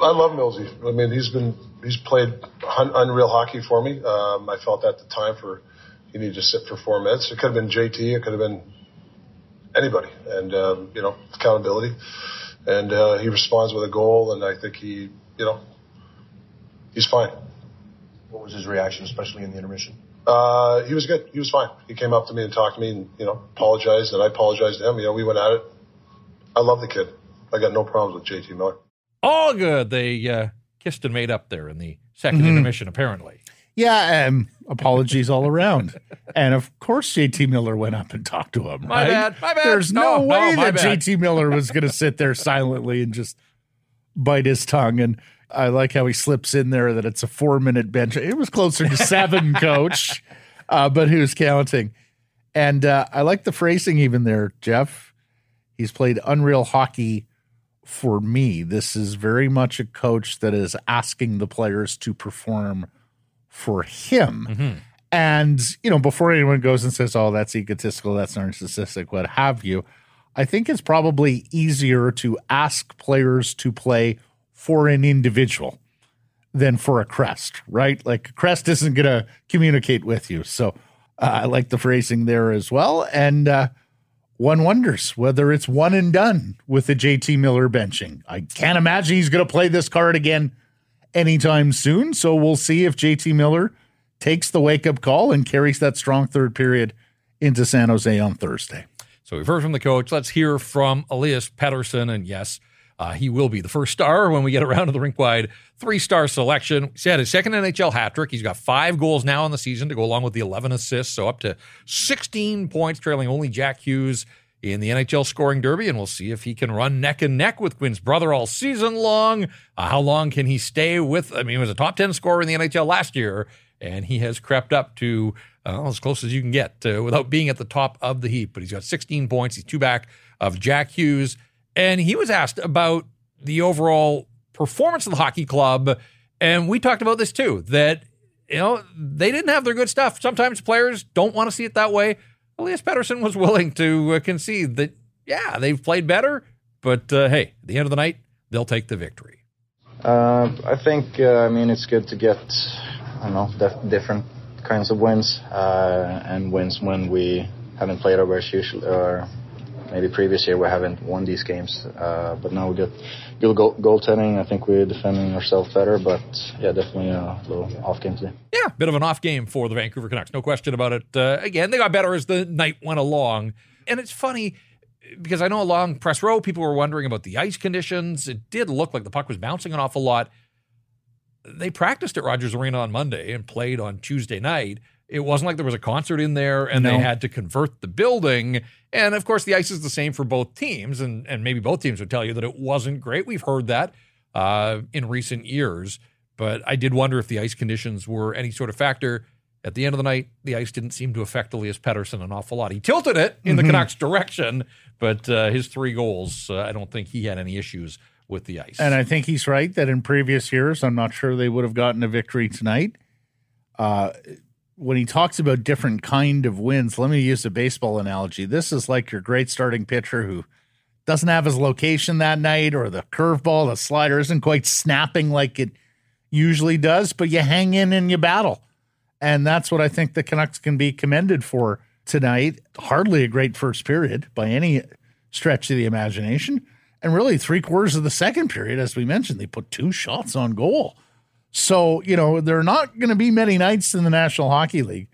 I love Millsy. I mean, he's been he's played un- unreal hockey for me. Um, I felt at the time for he needed to sit for four minutes. It could have been JT. It could have been anybody, and um, you know accountability. And uh, he responds with a goal, and I think he, you know, he's fine. What was his reaction, especially in the intermission? Uh, he was good. He was fine. He came up to me and talked to me, and you know, apologized, and I apologized to him. You know, we went at it. I love the kid. I got no problems with JT Miller all good. They uh, kissed and made up there in the 2nd mm-hmm. intermission, apparently. Yeah, um, apologies all around. and of course, JT Miller went up and talked to him. My right? bad. My bad. There's no, no way no, that bad. JT Miller was going to sit there silently and just bite his tongue. And I like how he slips in there that it's a four minute bench. It was closer to seven, coach, uh, but who's counting? And uh, I like the phrasing even there, Jeff. He's played unreal hockey for me. This is very much a coach that is asking the players to perform for him. Mm-hmm. And, you know, before anyone goes and says, oh, that's egotistical, that's narcissistic, what have you, I think it's probably easier to ask players to play for an individual than for a crest, right? Like crest isn't going to communicate with you. So uh, I like the phrasing there as well. And, uh, one wonders whether it's one and done with the JT Miller benching. I can't imagine he's going to play this card again anytime soon. So we'll see if JT Miller takes the wake up call and carries that strong third period into San Jose on Thursday. So we've heard from the coach. Let's hear from Elias Pettersson. And yes, uh, he will be the first star when we get around to the Rinkwide three star selection. He's had his second NHL hat trick. He's got five goals now in the season to go along with the 11 assists. So up to 16 points, trailing only Jack Hughes in the NHL scoring derby. And we'll see if he can run neck and neck with Quinn's brother all season long. Uh, how long can he stay with? I mean, he was a top 10 scorer in the NHL last year, and he has crept up to uh, as close as you can get uh, without being at the top of the heap. But he's got 16 points. He's two back of Jack Hughes. And he was asked about the overall performance of the hockey club. And we talked about this too that, you know, they didn't have their good stuff. Sometimes players don't want to see it that way. Elias Pettersson was willing to uh, concede that, yeah, they've played better, but uh, hey, at the end of the night, they'll take the victory. Uh, I think, uh, I mean, it's good to get, I don't know, def- different kinds of wins uh, and wins when we haven't played our best usually, or maybe previous year we haven't won these games, uh, but now we got good goal- goaltending. I think we're defending ourselves better, but yeah, definitely a little off game today. Yeah, bit of an off game for the Vancouver Canucks, no question about it. Uh, again, they got better as the night went along, and it's funny because I know along press row people were wondering about the ice conditions. It did look like the puck was bouncing an awful lot. They practiced at Rogers Arena on Monday and played on Tuesday night. It wasn't like there was a concert in there and no. they had to convert the building. And of course, the ice is the same for both teams, and and maybe both teams would tell you that it wasn't great. We've heard that uh, in recent years, But I did wonder if the ice conditions were any sort of factor. At the end of the night, the ice didn't seem to affect Elias Pettersson an awful lot. He tilted it in the Canucks' direction, but uh, his three goals, uh, I don't think he had any issues with the ice. And I think he's right that in previous years, I'm not sure they would have gotten a victory tonight. Uh, when he talks about different kind of wins, let me use a baseball analogy. This is like your great starting pitcher who doesn't have his location that night, or the curveball, the slider isn't quite snapping like it usually does, but you hang in and you battle. And that's what I think the Canucks can be commended for tonight. Hardly a great first period by any stretch of the imagination. And really, three quarters of the second period, as we mentioned, they put two shots on goal. So, you know, there are not going to be many nights in the National Hockey League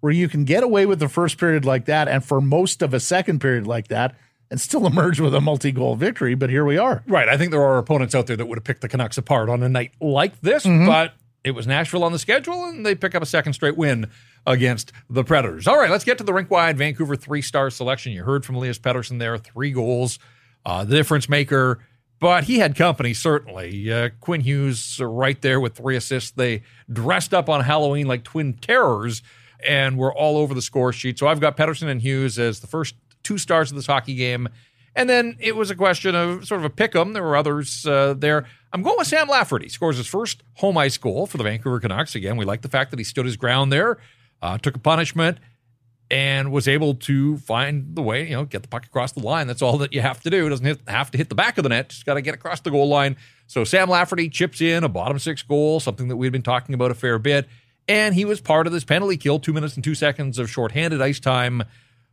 where you can get away with the first period like that and for most of a second period like that and still emerge with a multi goal victory. But here we are. Right. I think there are opponents out there that would have picked the Canucks apart on a night like this, but it was Nashville on the schedule, and they pick up a second straight win against the Predators. All right, let's get to the Rinkwide Vancouver three star selection. You heard from Elias Pettersson there, three goals, uh, the difference maker. But he had company, certainly. Uh, Quinn Hughes uh, right there with three assists. They dressed up on Halloween like twin terrors and were all over the score sheet. So I've got Pettersson and Hughes as the first two stars of this hockey game. And then it was a question of sort of a pick 'em. There were others uh, there. I'm going with Sam Lafferty. Scores his first home ice goal for the Vancouver Canucks. Again, we like the fact that he stood his ground there, uh, took a punishment, and was able to find the way, you know, get the puck across the line. That's all that you have to do. It doesn't have to hit the back of the net. Just got to get across the goal line. So Sam Lafferty chips in a bottom six goal, something that we've been talking about a fair bit. And he was part of this penalty kill, two minutes and two seconds of shorthanded ice time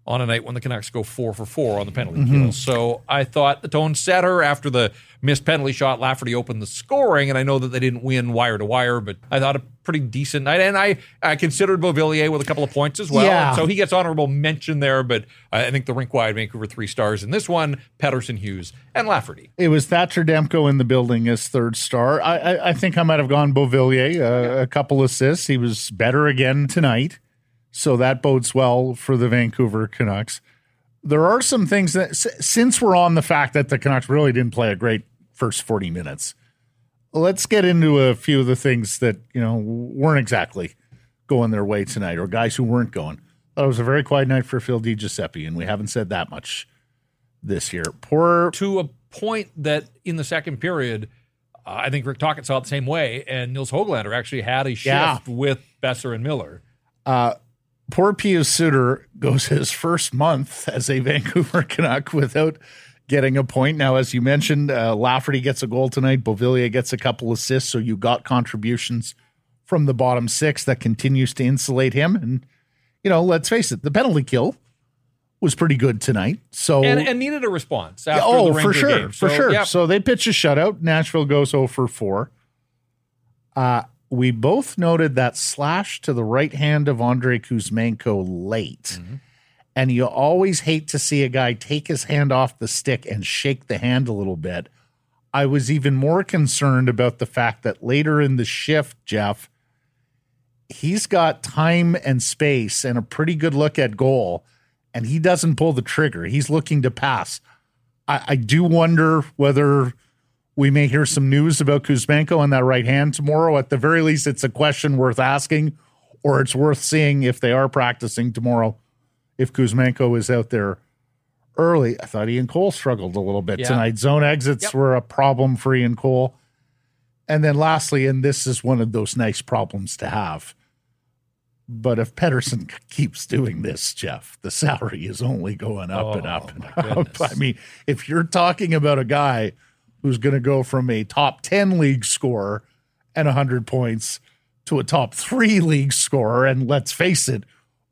on a night when the Canucks go four for four on the penalty kill. So I thought the tone setter after the missed penalty shot, Lafferty opened the scoring, and I know that they didn't win wire to wire, but I thought a pretty decent night. And I, I considered Beauvillier with a couple of points as well. Yeah. So he gets honorable mention there, but I think the Rinkwide Vancouver three stars in this one, Pettersson, Hughes, and Lafferty. It was Thatcher Demko in the building as third star. I, I, I think I might have gone Beauvillier, uh, a couple assists. He was better again tonight. So that bodes well for the Vancouver Canucks. There are some things that, since we're on the fact that the Canucks really didn't play a great first 40 minutes, let's get into a few of the things that, you know, weren't exactly going their way tonight or guys who weren't going. It was a very quiet night for Phil DiGiuseppe, and we haven't said that much this year. Poor To a point that in the second period, uh, I think Rick Tocchet saw it the same way, and Nils Hoglander actually had a shift Yeah. with Boeser and Miller. Poor Pius Suter goes his first month as a Vancouver Canuck without getting a point. Now, as you mentioned, uh, Lafferty gets a goal tonight. Beauvillier gets a couple assists, so you got contributions from the bottom six that continues to insulate him. And you know, let's face it, the penalty kill was pretty good tonight. So And, and needed a response after oh, for sure, game. for sure. yep. So they pitch a shutout. Nashville goes 0 for 4. Uh, we both noted that slash to the right hand of Andrei Kuzmenko late. Mm-hmm. And you always hate to see a guy take his hand off the stick and shake the hand a little bit. I was even more concerned about the fact that later in the shift, Jeff, he's got time and space and a pretty good look at goal, and he doesn't pull the trigger. He's looking to pass. I, I do wonder whether we may hear some news about Kuzmenko on that right hand tomorrow. At the very least, it's a question worth asking, or it's worth seeing if they are practicing tomorrow. If Kuzmenko is out there early, I thought Ian Cole struggled a little bit Yeah. tonight. Zone exits Yep. were a problem for Ian Cole. And then lastly, and this is one of those nice problems to have. But if Pettersson keeps doing this, Jeff, the salary is only going up and Oh, up and up. goodness. I mean, if you're talking about a guy who's going to go from a top 10 league scorer and 100 points to a top three league scorer, and let's face it,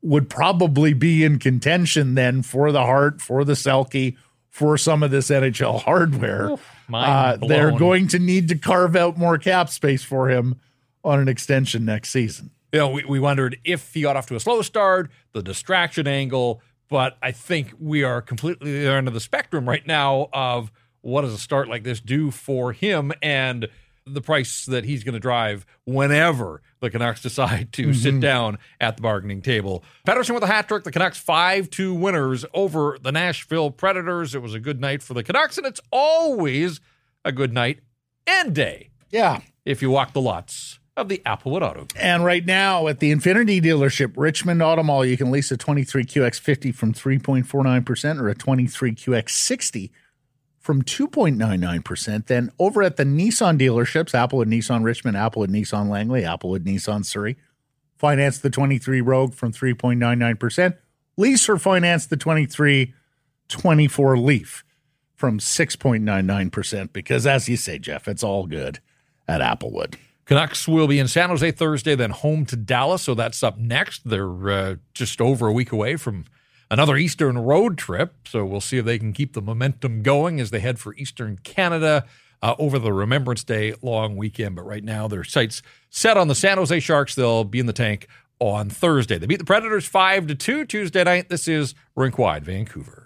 would probably be in contention then for the Hart, for the Selke, for some of this NHL hardware. mind Uh, they're going to need to carve out more cap space for him on an extension next season. you know, we, we wondered if he got off to a slow start, the distraction angle, but I think we are completely the other end of the spectrum right now of what does a start like this do for him and the price that he's going to drive whenever the Canucks decide to sit mm-hmm. down at the bargaining table. Pettersson with a hat trick. The Canucks 5 2 winners over the Nashville Predators. It was a good night for the Canucks, and it's always a good night and day Yeah. if you walk the lots of the Applewood Auto. Group. And right now at the Infiniti dealership, Richmond Auto Mall, you can lease a 23 QX50 from 3.49% or a 23 QX60 from 2.99%. Then over at the Nissan dealerships, Apple Applewood Nissan Richmond, Apple Applewood Nissan Langley, Apple Applewood Nissan Surrey, finance the 23 Rogue from 3.99%. Lease or finance the 23 24 Leaf from 6.99% because as you say, Jeff, it's all good at Applewood. Canucks will be in San Jose Thursday, then home to Dallas. So that's up next. They're uh, just over a week away from another Eastern road trip. So we'll see if they can keep the momentum going as they head for Eastern Canada uh, over the Remembrance Day long weekend. But right now, their sights set on the San Jose Sharks. They'll be in the tank on Thursday. They beat the Predators 5 to 2 Tuesday night. This is Rinkwide, Vancouver.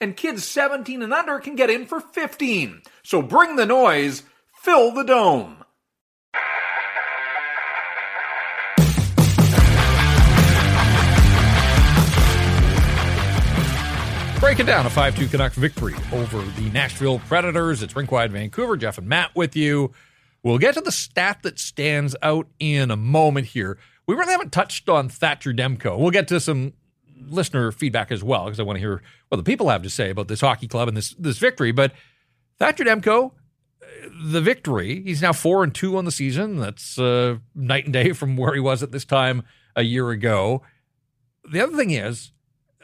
and kids 17 and under can get in for 15. So bring the noise, fill the dome. Breaking down a 5 2 Canuck victory over the Nashville Predators. It's Rinkwide Vancouver. Jeff and Matt with you. We'll get to the stat that stands out in a moment here. We really haven't touched on Thatcher Demko. We'll get to some listener feedback as well because I want to hear what the people have to say about this hockey club and this this victory. But Thatcher Demko, the victory, he's now four and two on the season. That's uh, night and day from where he was at this time a year ago. The other thing is,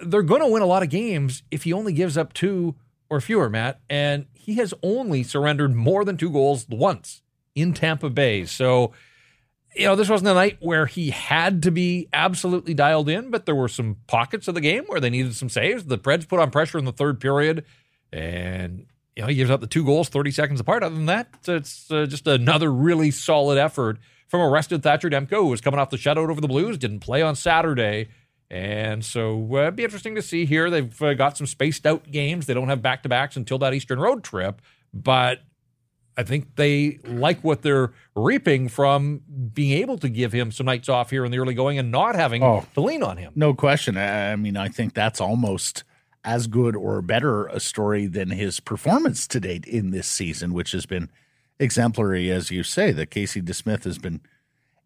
they're going to win a lot of games if he only gives up two or fewer, Matt. And he has only surrendered more than two goals once in Tampa Bay. So you know, this wasn't a night where he had to be absolutely dialed in, but there were some pockets of the game where they needed some saves. The Preds put on pressure in the third period, and you know he gives up the two goals 30 seconds apart. Other than that, it's uh, just another really solid effort from a rested Thatcher Demko, who was coming off the shutout over the Blues, didn't play on Saturday. And so uh, it'd be interesting to see here. They've uh, got some spaced out games. They don't have back to backs until that Eastern road trip, but I think they like what they're reaping from being able to give him some nights off here in the early going and not having Oh. to lean on him. No question. I mean, I think that's almost as good or better a story than his performance to date in this season, which has been exemplary, as you say. That Casey DeSmith has been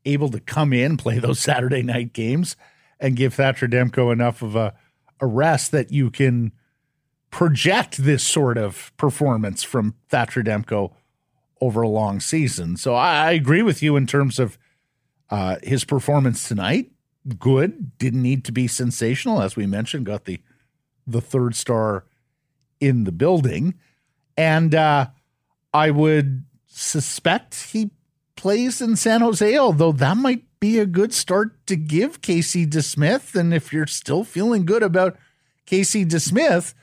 able to come in, play those Saturday night games, and give Thatcher Demko enough of a, a rest that you can project this sort of performance from Thatcher Demko over a long season. So I, I agree with you in terms of uh, his performance tonight. Good, didn't need to be sensational, as we mentioned. Got the the third star in the building, and uh, I would suspect he plays in San Jose. Although that might be a good start to give Casey DeSmith. And if you're still feeling good about Casey DeSmith,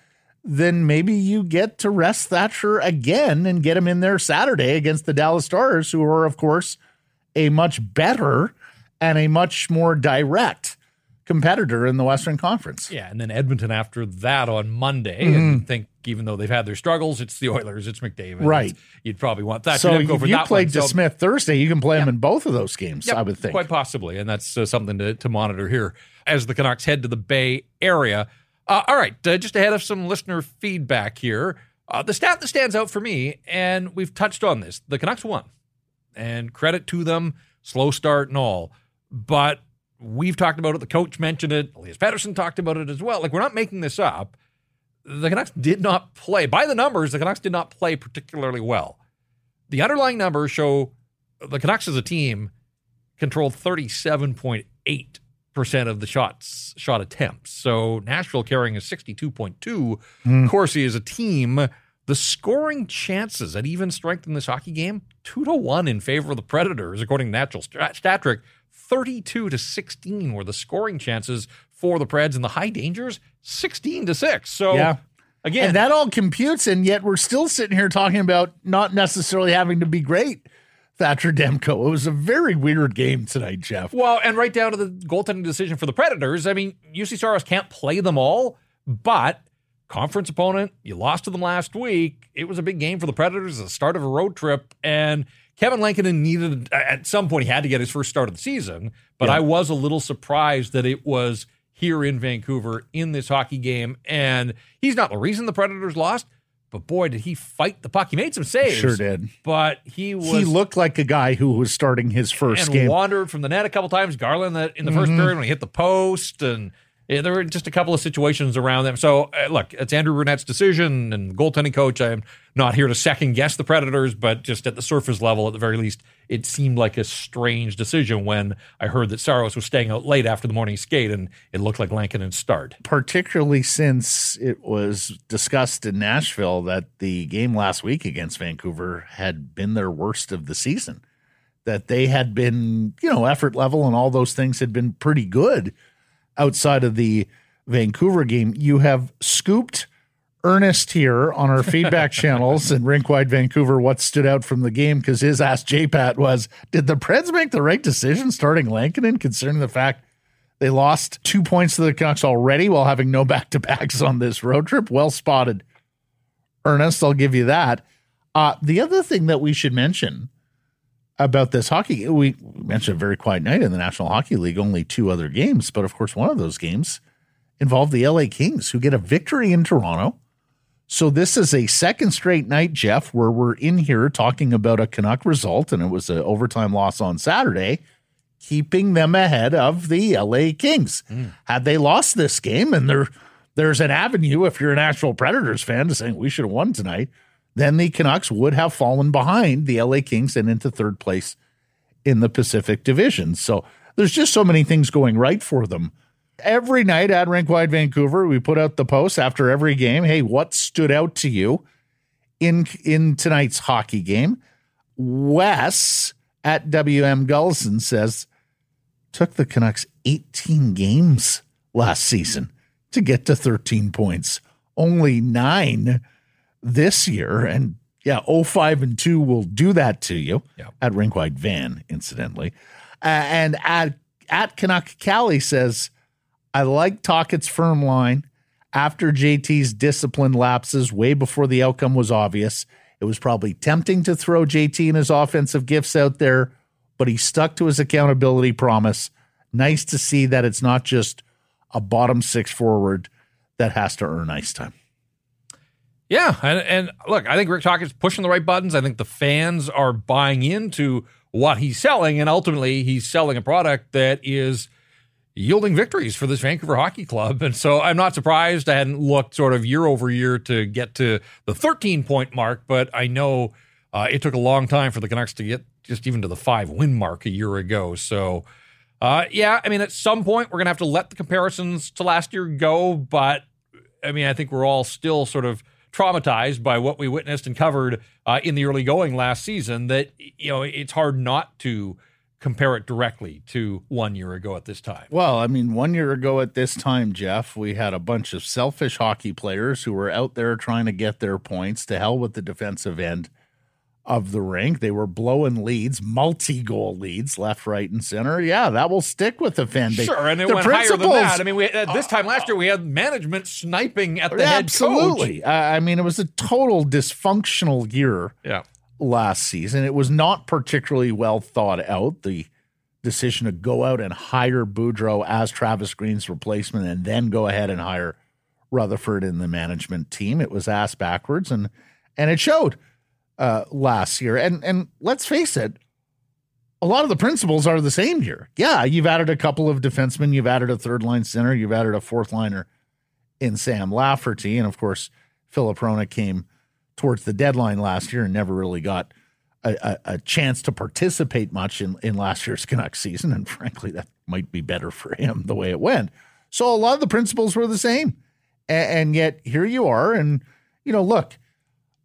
then maybe you get to rest Thatcher again and get him in there Saturday against the Dallas Stars, who are, of course, a much better and a much more direct competitor in the Western Conference. Yeah, and then Edmonton after that on Monday. And you think even though they've had their struggles, it's the Oilers, it's McDavid. Right. It's- You'd probably want that. So to go if for you that played one. So- DeSmith Thursday, you can play him in both of those games, Yep, I would think. Quite possibly. And that's uh, something to, to monitor here as the Canucks head to the Bay Area. Uh, all right, uh, just ahead of some listener feedback here. Uh, the stat that stands out for me, and we've touched on this the Canucks won. And credit to them, slow start and all. But we've talked about it. The coach mentioned it. Elias Pettersson talked about it as well. Like, we're not making this up. The Canucks did not play, by the numbers, the Canucks did not play particularly well. The underlying numbers show the Canucks as a team controlled 37.8% of the shots shot attempts. So Nashville carrying a 62.2. Hmm. Corsi is a team, the scoring chances at even strength in this hockey game, 2 to 1 in favor of the Predators according to Natural Stat Stat Trick. 32 to 16 were the scoring chances for the Preds and the high dangers 16 to 6. So Yeah. again, And that all computes, and yet we're still sitting here talking about not necessarily having to be great Thatcher Demko. It was a very weird game tonight, Jeff. Well, and right down to the goaltending decision for the Predators. I mean, Juuse Saros can't play them all, but conference opponent, you lost to them last week. It was a big game for the Predators, the start of a road trip, and Kevin Lankinen needed at some point he had to get his first start of the season. But Yeah. I was a little surprised that it was here in Vancouver in this hockey game, and he's not the reason the Predators lost. But boy, did he fight the puck! He made some saves, Sure did. But he was He looked like a guy who was starting his first and game. wandered from the net a couple times. Garland that in the 1st Mm-hmm. period when he hit the post, and there were just a couple of situations around them. So uh, look, it's Andrew Brunette's decision, and goaltending coach. I'm not here to second guess the Predators, but just at the surface level, at the very least, it seemed like a strange decision when I heard that Saros was staying out late after the morning skate, and it looked like Lankinen starred. particularly since it was discussed in Nashville that the game last week against Vancouver had been their worst of the season. That they had been, you know, effort level and all those things had been pretty good outside of the Vancouver game. You have scooped Ernest here on our feedback channels and Rinkwide Vancouver what stood out from the game because his ask JPAT was Did the Preds make the right decision starting Lankinen considering the fact they lost two points to the Canucks already while having no back to backs on this road trip. Well spotted, Ernest. I'll give you that. Uh, the other thing that we should mention about this hockey, we mentioned a very quiet night in the National Hockey League, only two other games, but of course, one of those games involved the LA Kings, who get a victory in Toronto. So this is a second straight night, Jeff, where we're in here talking about a Canuck result, and it was an overtime loss on Saturday keeping them ahead of the LA Kings. Hmm. Had they lost this game, and there there's an avenue if you're an actual Predators fan to saying we should have won tonight, then the Canucks would have fallen behind the LA Kings and into third place in the Pacific Division. So there's just so many things going right for them. Every night at Rinkwide Vancouver, we put out the post after every game. Hey, what stood out to you in in tonight's hockey game? Wes at WM Gullison says took the Canucks 18 games last season to get to 13 points. Only nine this year. And yeah, 05 and 2 will do that to you Yeah. at Rinkwide Van, incidentally. Uh, and at, at Canuck Cali says, I like Tocchet's firm line after JT's discipline lapses way before the outcome was obvious. It was probably tempting to throw JT and his offensive gifts out there, but he stuck to his accountability promise. Nice to see that it's not just a bottom six forward that has to earn ice time. Yeah, and, and look, I think Rick Tocchet's pushing the right buttons. I think the fans are buying into what he's selling, and ultimately, he's selling a product that is yielding victories for this Vancouver Hockey Club. And so, I'm not surprised. I hadn't looked sort of year over year to get to the 13 point mark, but I know uh, it took a long time for the Canucks to get just even to the five win mark a year ago. So. Uh, yeah, I mean, at some point we're gonna have to let the comparisons to last year go, but I mean, I think we're all still sort of traumatized by what we witnessed and covered uh, in the early going last season. That you know, it's hard not to compare it directly to one year ago at this time. Well, I mean, one year ago at this time, Jeff, we had a bunch of selfish hockey players who were out there trying to get their points to hell with the defensive end of the rink. They were blowing leads, multi goal leads, left, right, and center. Yeah, that will stick with the fan base. Sure, and it the went higher than that. I mean, we, at uh, this time last uh, year, we had management sniping at the head coach. Absolutely. I I mean, it was a total dysfunctional year Yeah. last season. It was not particularly well thought out. The decision to go out and hire Boudreau as Travis Green's replacement and then go ahead and hire Rutherford in the management team. It was ass backwards and and it showed uh, last year. And and let's face it, a lot of the principles are the same here. Yeah, you've added a couple of defensemen, you've added a third line center, you've added a fourth liner in Sam Lafferty, and of course Filip Hronek came towards the deadline last year and never really got a, a, chance to participate much in, in last year's Canucks season. And frankly, that might be better for him the way it went. So a lot of the principles were the same. And, and yet here you are. And, you know, look,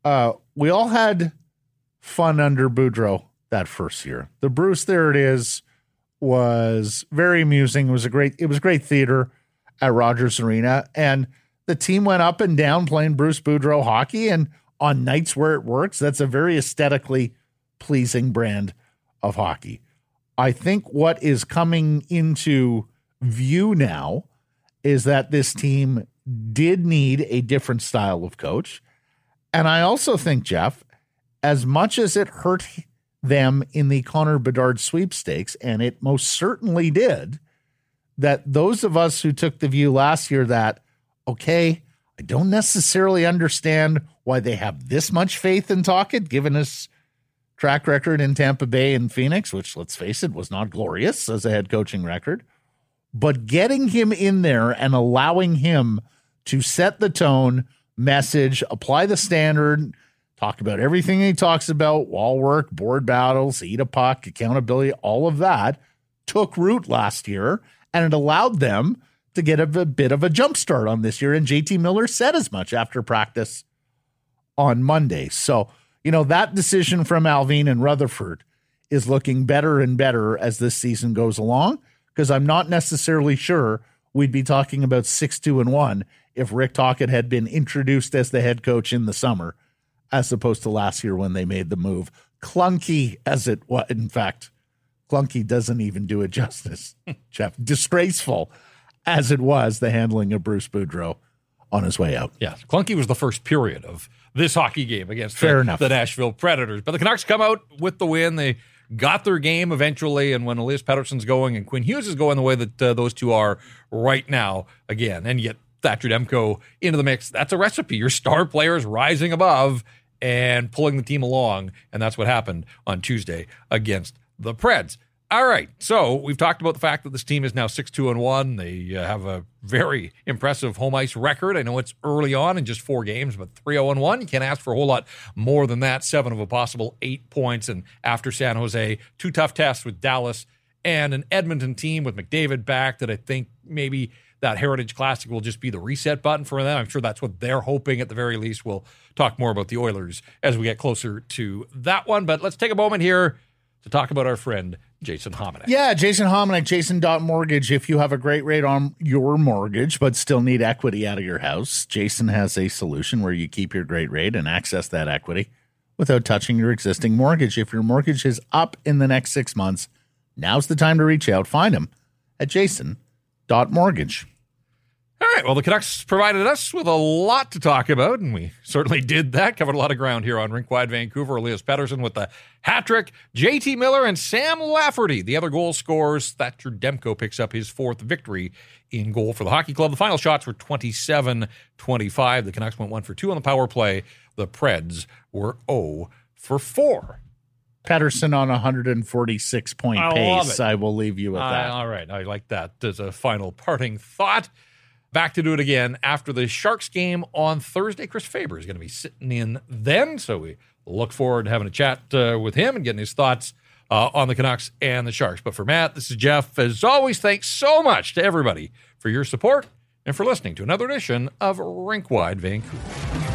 uh, we all had fun under Boudreau that first year. The Bruce, there it is, was very amusing. It was a great, it was great theater at Rogers Arena. And the team went up and down playing Bruce Boudreau hockey. And on nights where it works, that's a very aesthetically pleasing brand of hockey. I think what is coming into view now is that this team did need a different style of coach. And I also think, Jeff, as much as it hurt them in the Connor Bedard sweepstakes, and it most certainly did, that those of us who took the view last year that, okay, I don't necessarily understand why they have this much faith in Tocchet, given his track record in Tampa Bay and Phoenix, which let's face it was not glorious as a head coaching record. But getting him in there and allowing him to set the tone, message, apply the standard, talk about everything he talks about wall work, board battles, eat a puck, accountability, all of that took root last year. And it allowed them to get a, a bit of a jump start on this year. And JT Miller said as much after practice on Monday. So, you know, that decision from Allvin and Rutherford is looking better and better as this season goes along because I'm not necessarily sure we'd be talking about 6 2 and 1 if Rick Tocchet had been introduced as the head coach in the summer as opposed to last year when they made the move. Clunky as it was, in fact, clunky doesn't even do it justice, Jeff. Disgraceful as it was, the handling of Bruce Boudreau on his way out. Yeah, clunky was the first period of this hockey game against Fair the, enough. the Nashville Predators. But the Canucks come out with the win. They got their game eventually, and when Elias Pettersson's going and Quinn Hughes is going the way that uh, those two are right now, again, and yet Thatcher Demko into the mix, that's a recipe. Your star players rising above and pulling the team along, and that's what happened on Tuesday against the Preds. All right. So we've talked about the fact that this team is now 6 2 and 1. They uh, have a very impressive home ice record. I know it's early on in just four games, but 3 0 and 1. You can't ask for a whole lot more than that. Seven of a possible eight points. And after San Jose, two tough tests with Dallas and an Edmonton team with McDavid back that I think maybe that Heritage Classic will just be the reset button for them. I'm sure that's what they're hoping at the very least. We'll talk more about the Oilers as we get closer to that one. But let's take a moment here to talk about our friend Jason Hominick. Yeah, Jason Hominick, Jason Mortgage. If you have a great rate on your mortgage but still need equity out of your house, Jason has a solution where you keep your great rate and access that equity without touching your existing mortgage. If your mortgage is up in the next six months, now's the time to reach out. Find him at Jason Mortgage. All right. Well, the Canucks provided us with a lot to talk about, and we certainly did that. Covered a lot of ground here on Rinkwide Vancouver. Elias Pettersson with the hat trick, JT Miller and Sam Lafferty. The other goal scores. Thatcher Demko picks up his fourth victory in goal for the hockey club. The final shots were 27 25. The Canucks went one for two on the power play. The Preds were 0 for 4. Pettersson on a 146 point I pace. I will leave you with Uh, that. all right. I like that as a final parting thought. Back to do it again after the Sharks game on Thursday. Chris Faber is going to be sitting in then. So we look forward to having a chat uh, with him and getting his thoughts uh, on the Canucks and the Sharks. But for Matt, this is Jeff. As always, thanks so much to everybody for your support and for listening to another edition of Rinkwide Vancouver.